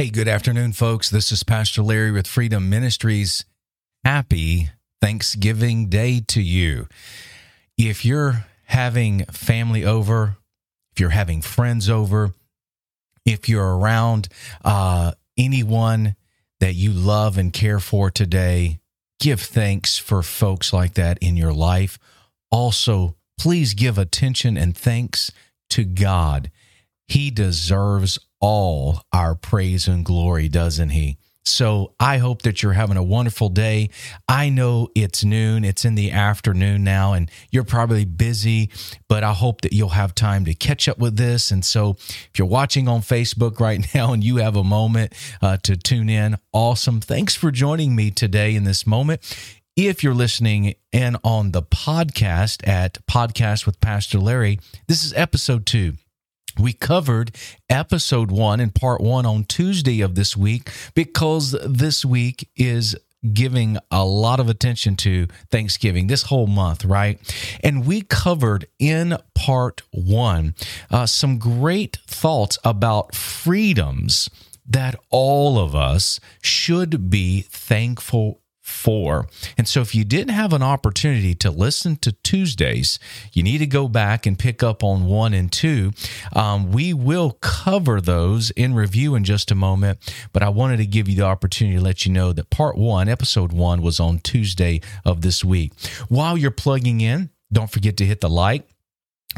Hey, good afternoon, folks. This is Pastor Larry with Freedom Ministries. Happy Thanksgiving Day to you. If you're having family over, if you're having friends over, if you're around uh, anyone that you love and care for today, give thanks for folks like that in your life. Also, please give attention and thanks to God. He deserves all our praise and glory, doesn't he? So I hope that you're having a wonderful day. I know it's noon, it's in the afternoon now, and you're probably busy, but I hope that you'll have time to catch up with this. And so if you're watching on Facebook right now and you have a moment uh, to tune in, awesome. Thanks for joining me today in this moment. If you're listening in on the podcast at Podcast with Pastor Larry, this is episode two. We covered episode one and part one on Tuesday of this week because this week is giving a lot of attention to Thanksgiving this whole month, right? And we covered in part one uh, some great thoughts about freedoms that all of us should be thankful for. And so, if you didn't have an opportunity to listen to Tuesdays, you need to go back and pick up on one and two. Um, we will cover those in review in just a moment, but I wanted to give you the opportunity to let you know that part one, episode one, was on Tuesday of this week. While you're plugging in, don't forget to hit the like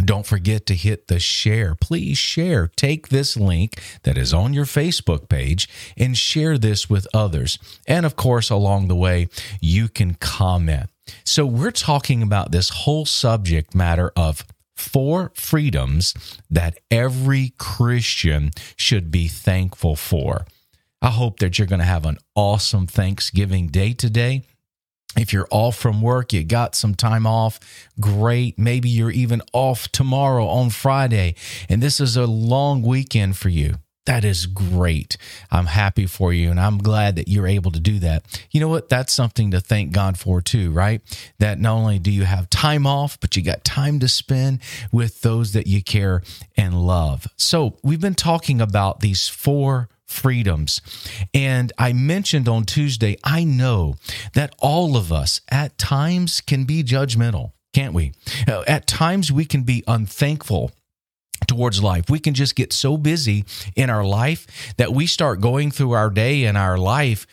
don't forget to hit the share. Please share. Take this link that is on your Facebook page and share this with others. And of course, along the way, you can comment. So, we're talking about this whole subject matter of four freedoms that every Christian should be thankful for. I hope that you're going to have an awesome Thanksgiving day today. If you're off from work, you got some time off, great. Maybe you're even off tomorrow on Friday, and this is a long weekend for you. That is great. I'm happy for you, and I'm glad that you're able to do that. You know what? That's something to thank God for, too, right? That not only do you have time off, but you got time to spend with those that you care and love. So, we've been talking about these four freedoms. And I mentioned on Tuesday, I know that all of us at times can be judgmental, can't we? Uh, at times we can be unthankful towards life. We can just get so busy in our life that we start going through our day and our life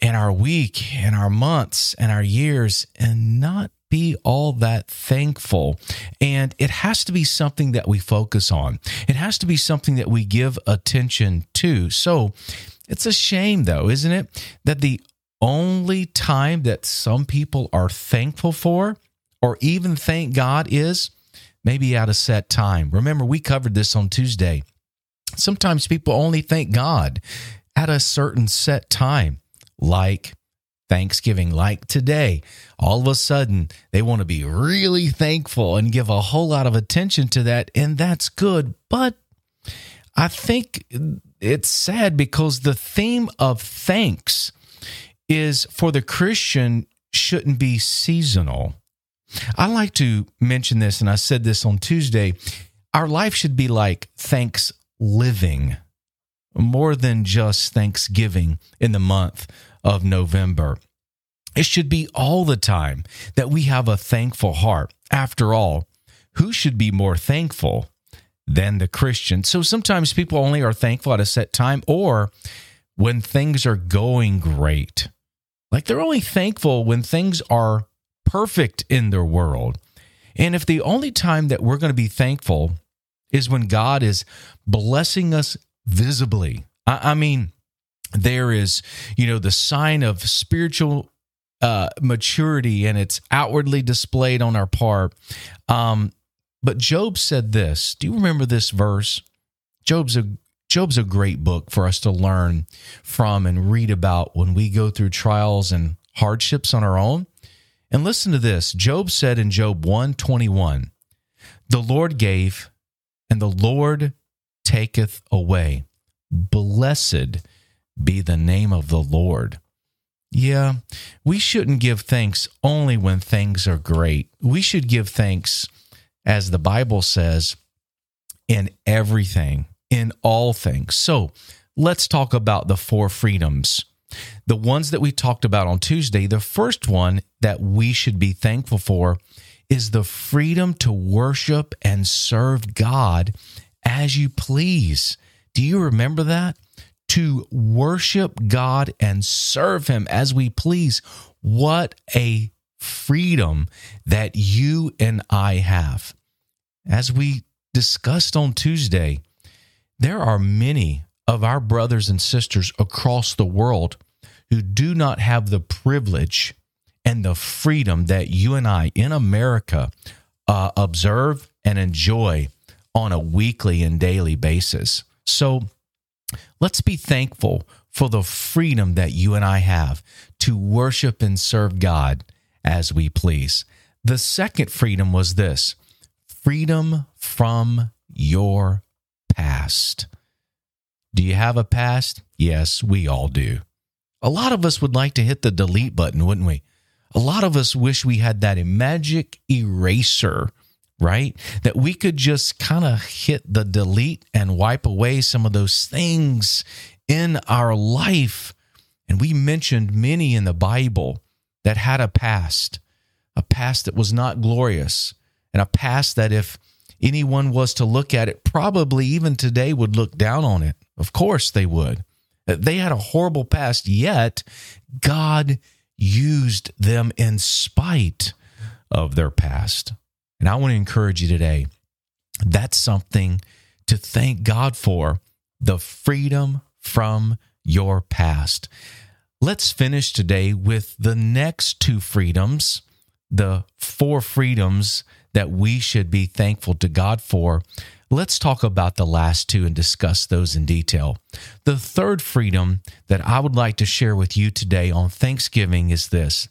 and our week and our months and our years and not be all that thankful. And it has to be something that we focus on, it has to be something that we give attention to. So it's a shame, though, isn't it? That the only time that some people are thankful for or even thank God is maybe at a set time. Remember, we covered this on Tuesday. Sometimes people only thank God at a certain set time, like Thanksgiving, like today, all of a sudden they want to be really thankful and give a whole lot of attention to that. And that's good. But I think it's sad because the theme of thanks is for the Christian shouldn't be seasonal. I like to mention this, and I said this on Tuesday. Our life should be like thanks living more than just Thanksgiving in the month of November. It should be all the time that we have a thankful heart. After all, who should be more thankful than the Christian? So sometimes people only are thankful at a set time or when things are going great. Like they're only thankful when things are perfect in their world. And if the only time that we're going to be thankful is when God is blessing us visibly, I, mean, there is, you know, the sign of spiritual uh, maturity and it's outwardly displayed on our part. Um, but Job said this. Do you remember this verse? Job's a Job's a great book for us to learn from and read about when we go through trials and hardships on our own. And listen to this. Job said in Job 121, The Lord gave, and the Lord taketh away. Blessed be the name of the Lord. Yeah, we shouldn't give thanks only when things are great. We should give thanks, as the Bible says, in everything, in all things. So let's talk about the four freedoms. The ones that we talked about on Tuesday, the first one that we should be thankful for is the freedom to worship and serve God as you please. Do you remember that? To worship God and serve Him as we please. What a freedom that you and I have. As we discussed on Tuesday, there are many of our brothers and sisters across the world who do not have the privilege and the freedom that you and I in America uh, observe and enjoy on a weekly and daily basis. So let's be thankful for the freedom that you and I have to worship and serve God as we please. The second freedom was this freedom from your past. Do you have a past? Yes, we all do. A lot of us would like to hit the delete button, wouldn't we? A lot of us wish we had that magic eraser, right? That we could just kind of hit the delete and wipe away some of those things in our life. And we mentioned many in the Bible that had a past, a past that was not glorious, and a past that if anyone was to look at it, probably even today would look down on it. Of course they would. They had a horrible past, yet God used them in spite of their past. And I want to encourage you today that's something to thank God for the freedom from your past. Let's finish today with the next two freedoms, the four freedoms that we should be thankful to God for. Let's talk about the last two and discuss those in detail. The third freedom that I would like to share with you today on Thanksgiving is this.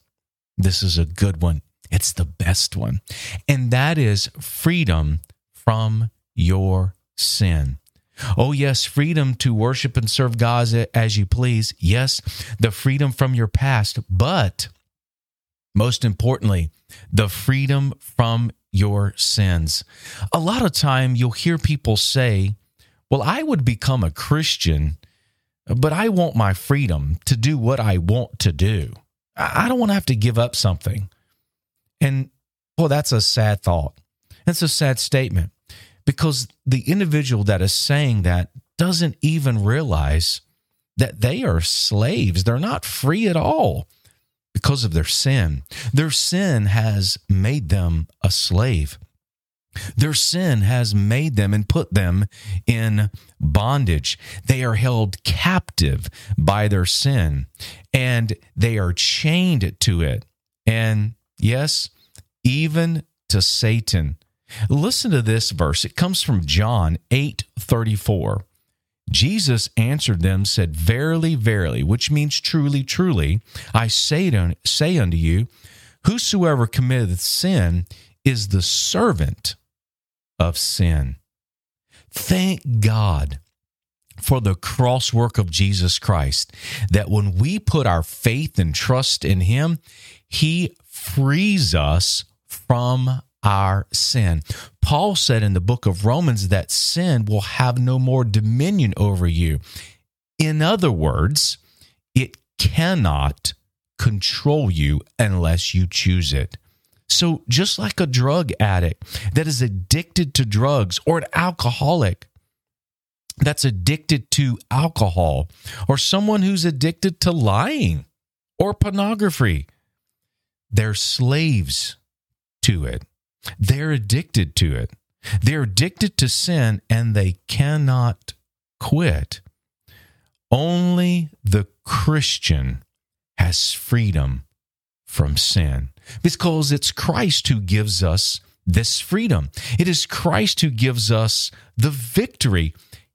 This is a good one. It's the best one. And that is freedom from your sin. Oh, yes, freedom to worship and serve God as you please. Yes, the freedom from your past, but most importantly, the freedom from your sins. A lot of time you'll hear people say, "Well, I would become a Christian, but I want my freedom to do what I want to do. I don't want to have to give up something." And well, that's a sad thought. That's a sad statement because the individual that is saying that doesn't even realize that they are slaves. They're not free at all because of their sin. Their sin has made them a slave. Their sin has made them and put them in bondage. They are held captive by their sin and they are chained to it. And yes, even to Satan. Listen to this verse. It comes from John 8 34. Jesus answered them, said, Verily, verily, which means truly, truly, I say, to, say unto you, whosoever committeth sin is the servant of sin. Thank God for the cross work of Jesus Christ, that when we put our faith and trust in Him, He frees us from our sin. Paul said in the book of Romans that sin will have no more dominion over you. In other words, it cannot control you unless you choose it. So, just like a drug addict that is addicted to drugs or an alcoholic that's addicted to alcohol or someone who's addicted to lying or pornography, they're slaves to it. They're addicted to it. They're addicted to sin and they cannot quit. Only the Christian has freedom from sin because it's Christ who gives us this freedom. It is Christ who gives us the victory.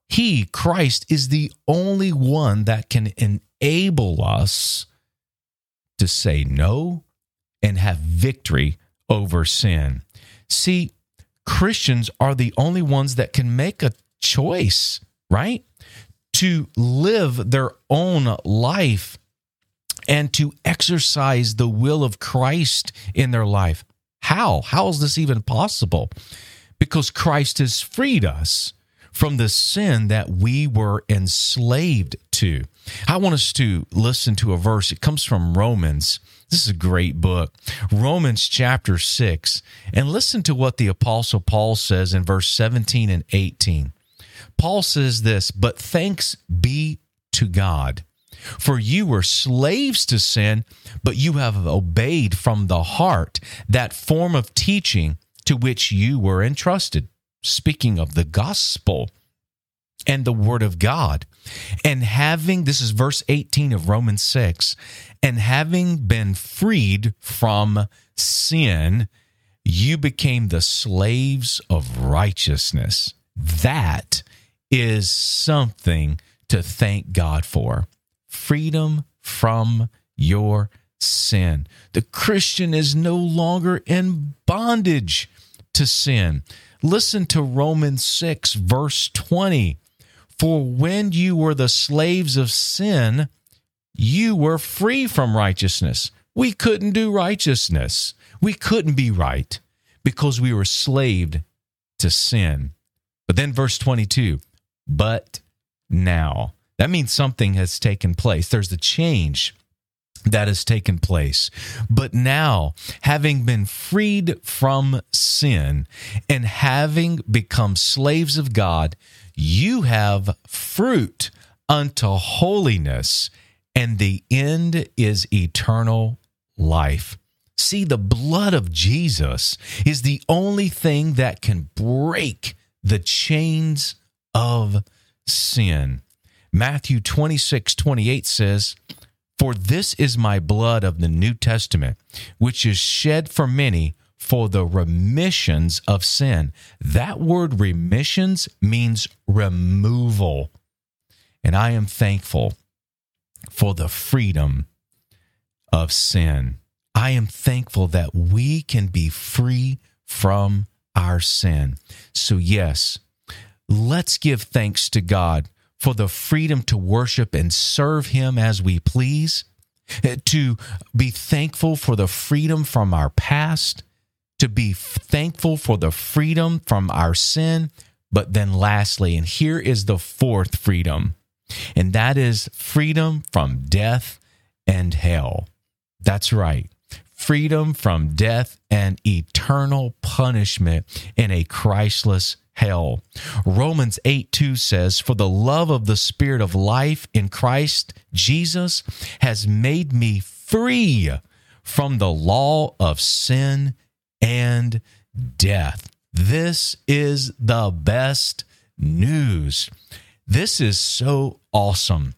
He, Christ, is the only one that can enable us to say no and have victory over sin. See, Christians are the only ones that can make a choice, right? To live their own life and to exercise the will of Christ in their life. How? How is this even possible? Because Christ has freed us from the sin that we were enslaved to. I want us to listen to a verse. It comes from Romans. This is a great book. Romans chapter 6. And listen to what the Apostle Paul says in verse 17 and 18. Paul says this, but thanks be to God. For you were slaves to sin, but you have obeyed from the heart that form of teaching to which you were entrusted. Speaking of the gospel and the word of God. And having, this is verse 18 of Romans 6, and having been freed from sin, you became the slaves of righteousness. That is something to thank God for. Freedom from your sin. The Christian is no longer in bondage to sin. Listen to Romans 6, verse 20. For when you were the slaves of sin, you were free from righteousness. We couldn't do righteousness. We couldn't be right because we were slaved to sin. But then verse 22 but now. That means something has taken place. There's a change that has taken place. But now, having been freed from sin and having become slaves of God, you have fruit unto holiness, and the end is eternal life. See, the blood of Jesus is the only thing that can break the chains of sin. Matthew 26, 28 says, For this is my blood of the New Testament, which is shed for many for the remissions of sin. That word remissions means removal. And I am thankful for the freedom of sin. I am thankful that we can be free from our sin. So, yes, let's give thanks to God for the freedom to worship and serve Him as we please, eh, to be thankful for the freedom from our past, to be thankful for the freedom from our sin. But then, lastly, and here is the fourth freedom, and that is freedom from death and hell. That's right. Freedom from death and eternal punishment in a Christless hell. Romans 8 2 says, For the love of the Spirit of life in Christ Jesus has made me free from the law of sin and death. This is the best news. This is so awesome.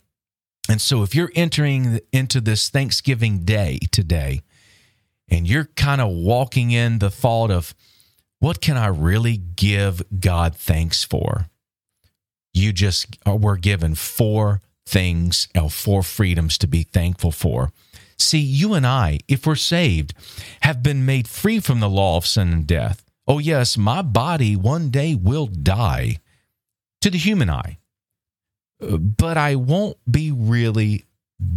And so, if you're entering into this Thanksgiving day today, and you're kind of walking in the thought of, what can I really give God thanks for? You just were given four things, or four freedoms to be thankful for. See, you and I, if we're saved, have been made free from the law of sin and death. Oh, yes, my body one day will die to the human eye, but I won't be really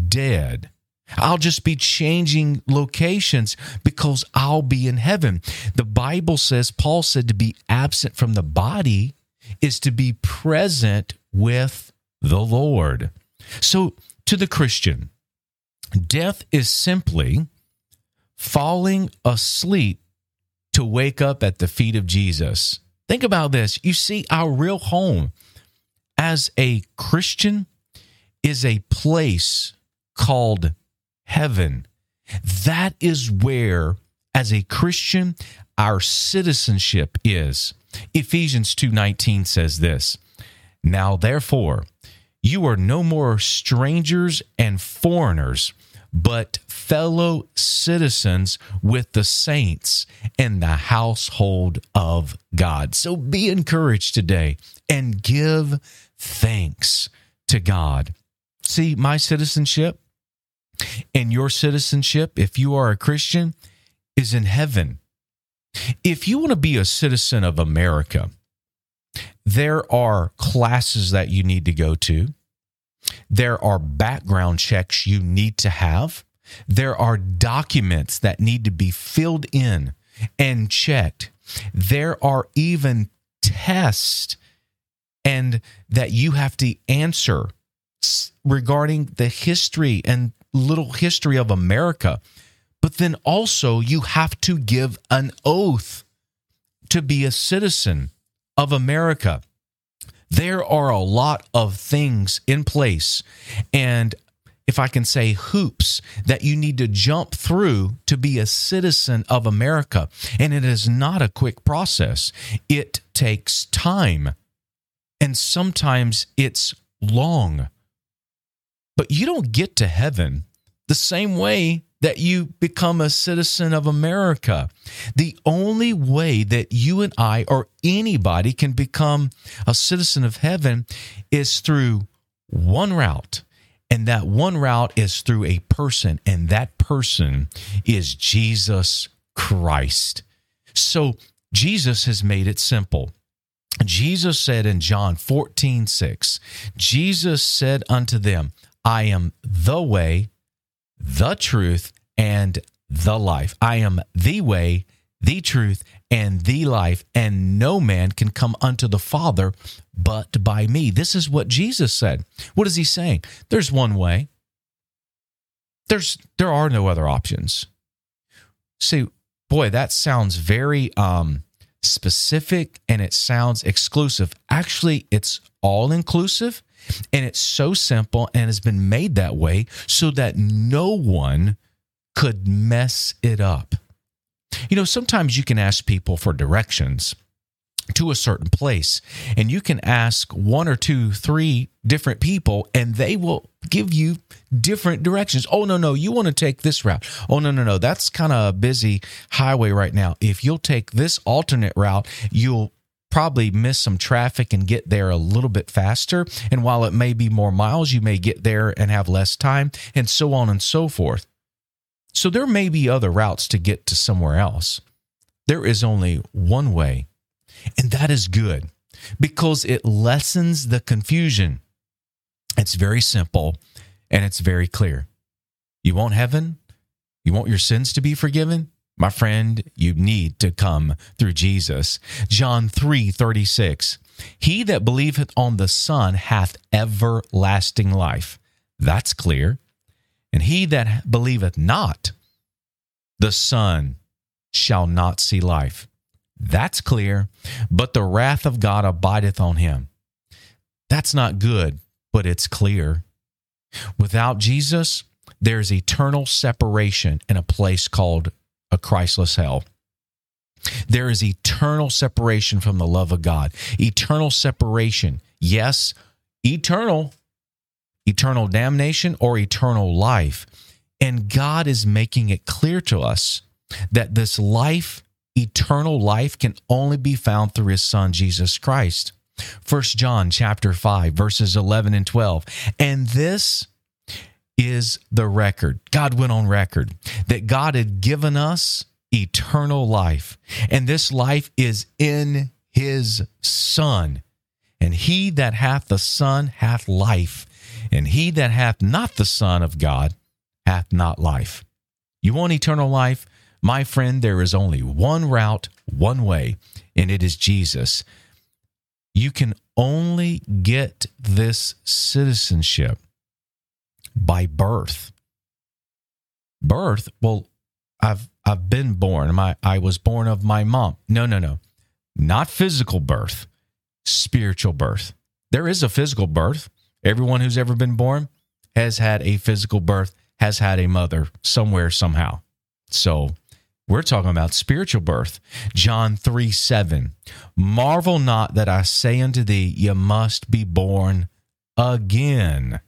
dead. I'll just be changing locations because I'll be in heaven. The Bible says, Paul said, to be absent from the body is to be present with the Lord. So, to the Christian, death is simply falling asleep to wake up at the feet of Jesus. Think about this. You see, our real home as a Christian is a place called heaven. That is where, as a Christian, our citizenship is. Ephesians 2:19 says this. Now therefore, you are no more strangers and foreigners, but fellow citizens with the saints in the household of God. So be encouraged today and give thanks to God. See, my citizenship and your citizenship, if you are a Christian, is in heaven. If you want to be a citizen of America, there are classes that you need to go to. There are background checks you need to have. There are documents that need to be filled in and checked. There are even tests and that you have to answer regarding the history and little history of America. But then also, you have to give an oath to be a citizen of America. There are a lot of things in place. And if I can say hoops that you need to jump through to be a citizen of America. And it is not a quick process, it takes time. And sometimes it's long. But you don't get to heaven the same way that you become a citizen of America. The only way that you and I or anybody can become a citizen of heaven is through one route. And that one route is through a person, and that person is Jesus Christ. So Jesus has made it simple. Jesus said in John 14, 6, Jesus said unto them, I am the way, the truth, and the life. I am the way, the truth, and the life, and no man can come unto the Father but by me. This is what Jesus said. What is he saying? There's one way. There's there are no other options. See, boy, that sounds very um specific and it sounds exclusive. Actually, it's all inclusive and it's so simple and has been made that way so that no one could mess it up. You know, sometimes you can ask people for directions to a certain place, and you can ask one or two, three different people, and they will give you different directions. Oh, no, no, you want to take this route. Oh, no, no, no, that's kind of a busy highway right now. If you'll take this alternate route, you'll probably miss some traffic and get there a little bit faster. And while it may be more miles, you may get there and have less time, and so on and so forth. So there may be other routes to get to somewhere else. There is only one way, and that is good because it lessens the confusion. It's very simple and it's very clear. You want heaven? You want your sins to be forgiven? My friend, you need to come through Jesus. John 3 36. He that believeth on the Son hath everlasting life. That's clear. And he that believeth not the Son shall not see life. That's clear. But the wrath of God abideth on him. That's not good, but it's clear. Without Jesus, there's eternal separation in a place called a Christless hell. There is eternal separation from the love of God. Eternal separation. Yes, eternal, eternal damnation or eternal life. And God is making it clear to us that this life, eternal life, can only be found through his son, Jesus Christ. First John chapter 5, verses 11 and 12. And this is the record. God went on record that God had given us eternal life. And this life is in his Son. And he that hath the Son hath life. And he that hath not the Son of God hath not life. You want eternal life? My friend, there is only one route, one way, and it is Jesus. You can only get this citizenship by birth. Birth, well, I've I've been born. My I was born of my mom. No, no, no. Not physical birth, spiritual birth. There is a physical birth. Everyone who's ever been born has had a physical birth, has had a mother somewhere, somehow. So we're talking about spiritual birth. John 3 7. Marvel not that I say unto thee, you must be born again.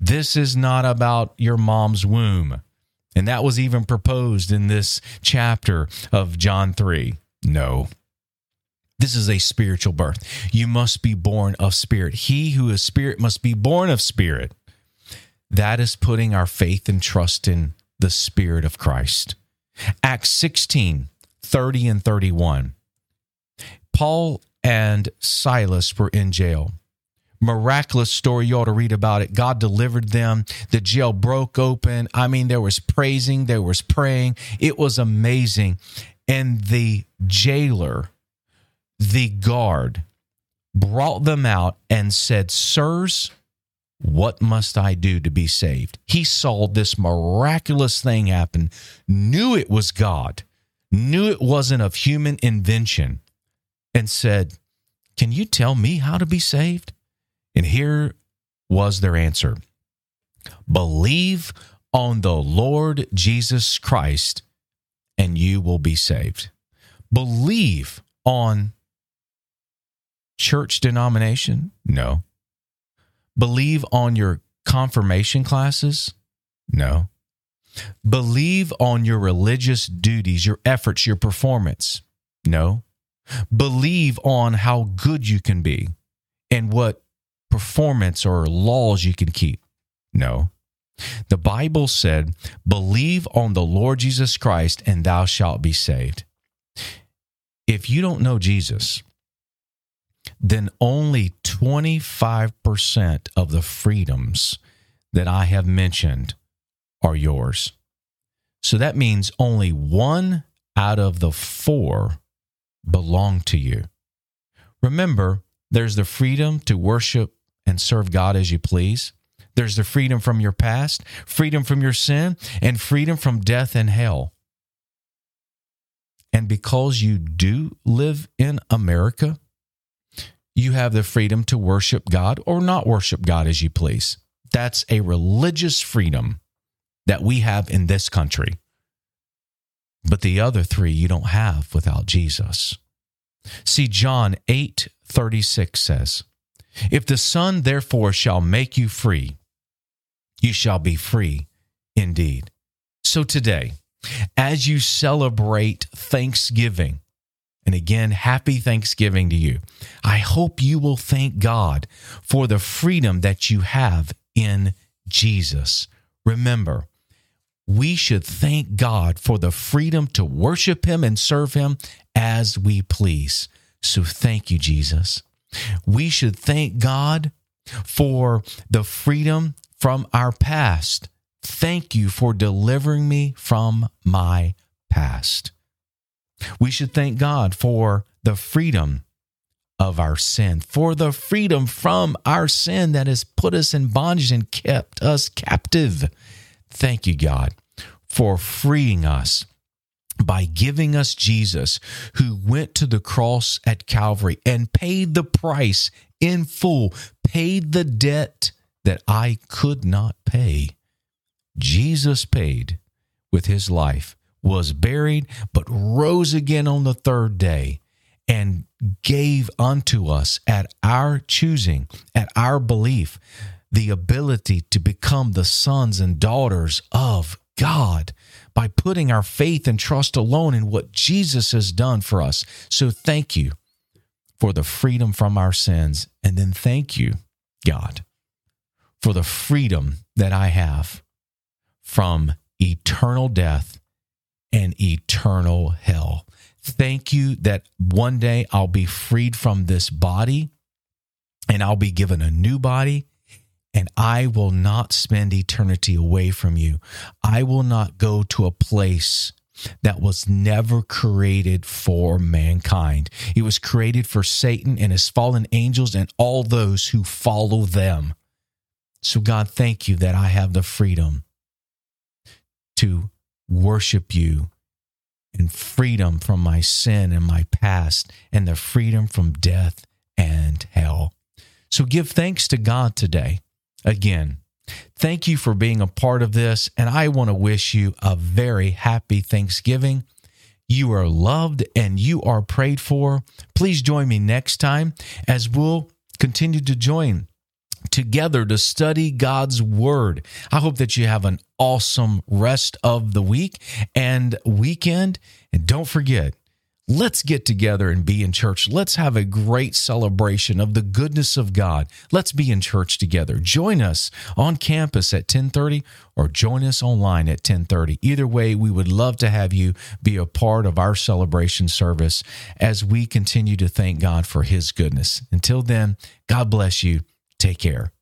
This is not about your mom's womb. And that was even proposed in this chapter of John 3. No. This is a spiritual birth. You must be born of spirit. He who is spirit must be born of spirit. That is putting our faith and trust in the Spirit of Christ. Acts 16, 30 and 31. Paul and Silas were in jail miraculous story. You ought to read about it. God delivered them. The jail broke open. I mean, there was praising, there was praying. It was amazing. And the jailer, the guard, brought them out and said, Sirs, what must I do to be saved? He saw this miraculous thing happen, knew it was God, knew it wasn't of human invention, and said, Can you tell me how to be saved? And here was their answer Believe on the Lord Jesus Christ, and you will be saved. Believe on church denomination? No. Believe on your confirmation classes? No. Believe on your religious duties, your efforts, your performance? No. Believe on how good you can be and what performance or laws you can keep? No. The Bible said, Believe on the Lord Jesus Christ and thou shalt be saved. If you don't know Jesus, then only 25% of the freedoms that I have mentioned are yours. So that means only one out of the four belong to you. Remember, there's the freedom to worship and serve God as you please. There's the freedom from your past, freedom from your sin, and freedom from death and hell. And because you do live in America, you have the freedom to worship God or not worship God as you please. That's a religious freedom that we have in this country. But the other three you don't have without Jesus. See, John 8 36 says, If the Son therefore shall make you free, you shall be free indeed. So today, as you celebrate Thanksgiving, and again, happy Thanksgiving to you. I hope you will thank God for the freedom that you have in Jesus. Remember, we should thank God for the freedom to worship Him and serve Him as we please. So thank you, Jesus. We should thank God for the freedom from our past. Thank you for delivering me from my past. We should thank God for the freedom of our sin, for the freedom from our sin that has put us in bondage and kept us captive. Thank you, God, for freeing us by giving us Jesus, who went to the cross at Calvary and paid the price in full, paid the debt that I could not pay. Jesus paid with his life was buried, but rose again on the third day and gave unto us at our choosing, at our belief, the ability to become the sons and daughters of God by putting our faith and trust alone in what Jesus has done for us. So thank you for the freedom from our sins. And then thank you, God, for the freedom that I have from eternal death and eternal hell. Thank you that one day I'll be freed from this body and I'll be given a new body and I will not spend eternity away from you. I will not go to a place that was never created for mankind. It was created for Satan and his fallen angels and all those who follow them. So, God, thank you that I have the freedom to worship you and freedom from my sin and my past and the freedom from death and hell. So give thanks to God today. Again, thank you for being a part of this, and I want to wish you a very happy Thanksgiving. You are loved and you are prayed for. Please join me next time as we'll continue to join together to study God's Word. I hope that you have an awesome rest of the week and weekend. And don't forget, let's get together and be in church. Let's have a great celebration of the goodness of God. Let's be in church together. Join us on campus at 1030 or join us online at 1030. Either way, we would love to have you be a part of our celebration service as we continue to thank God for his goodness. Until then, God bless you Take care.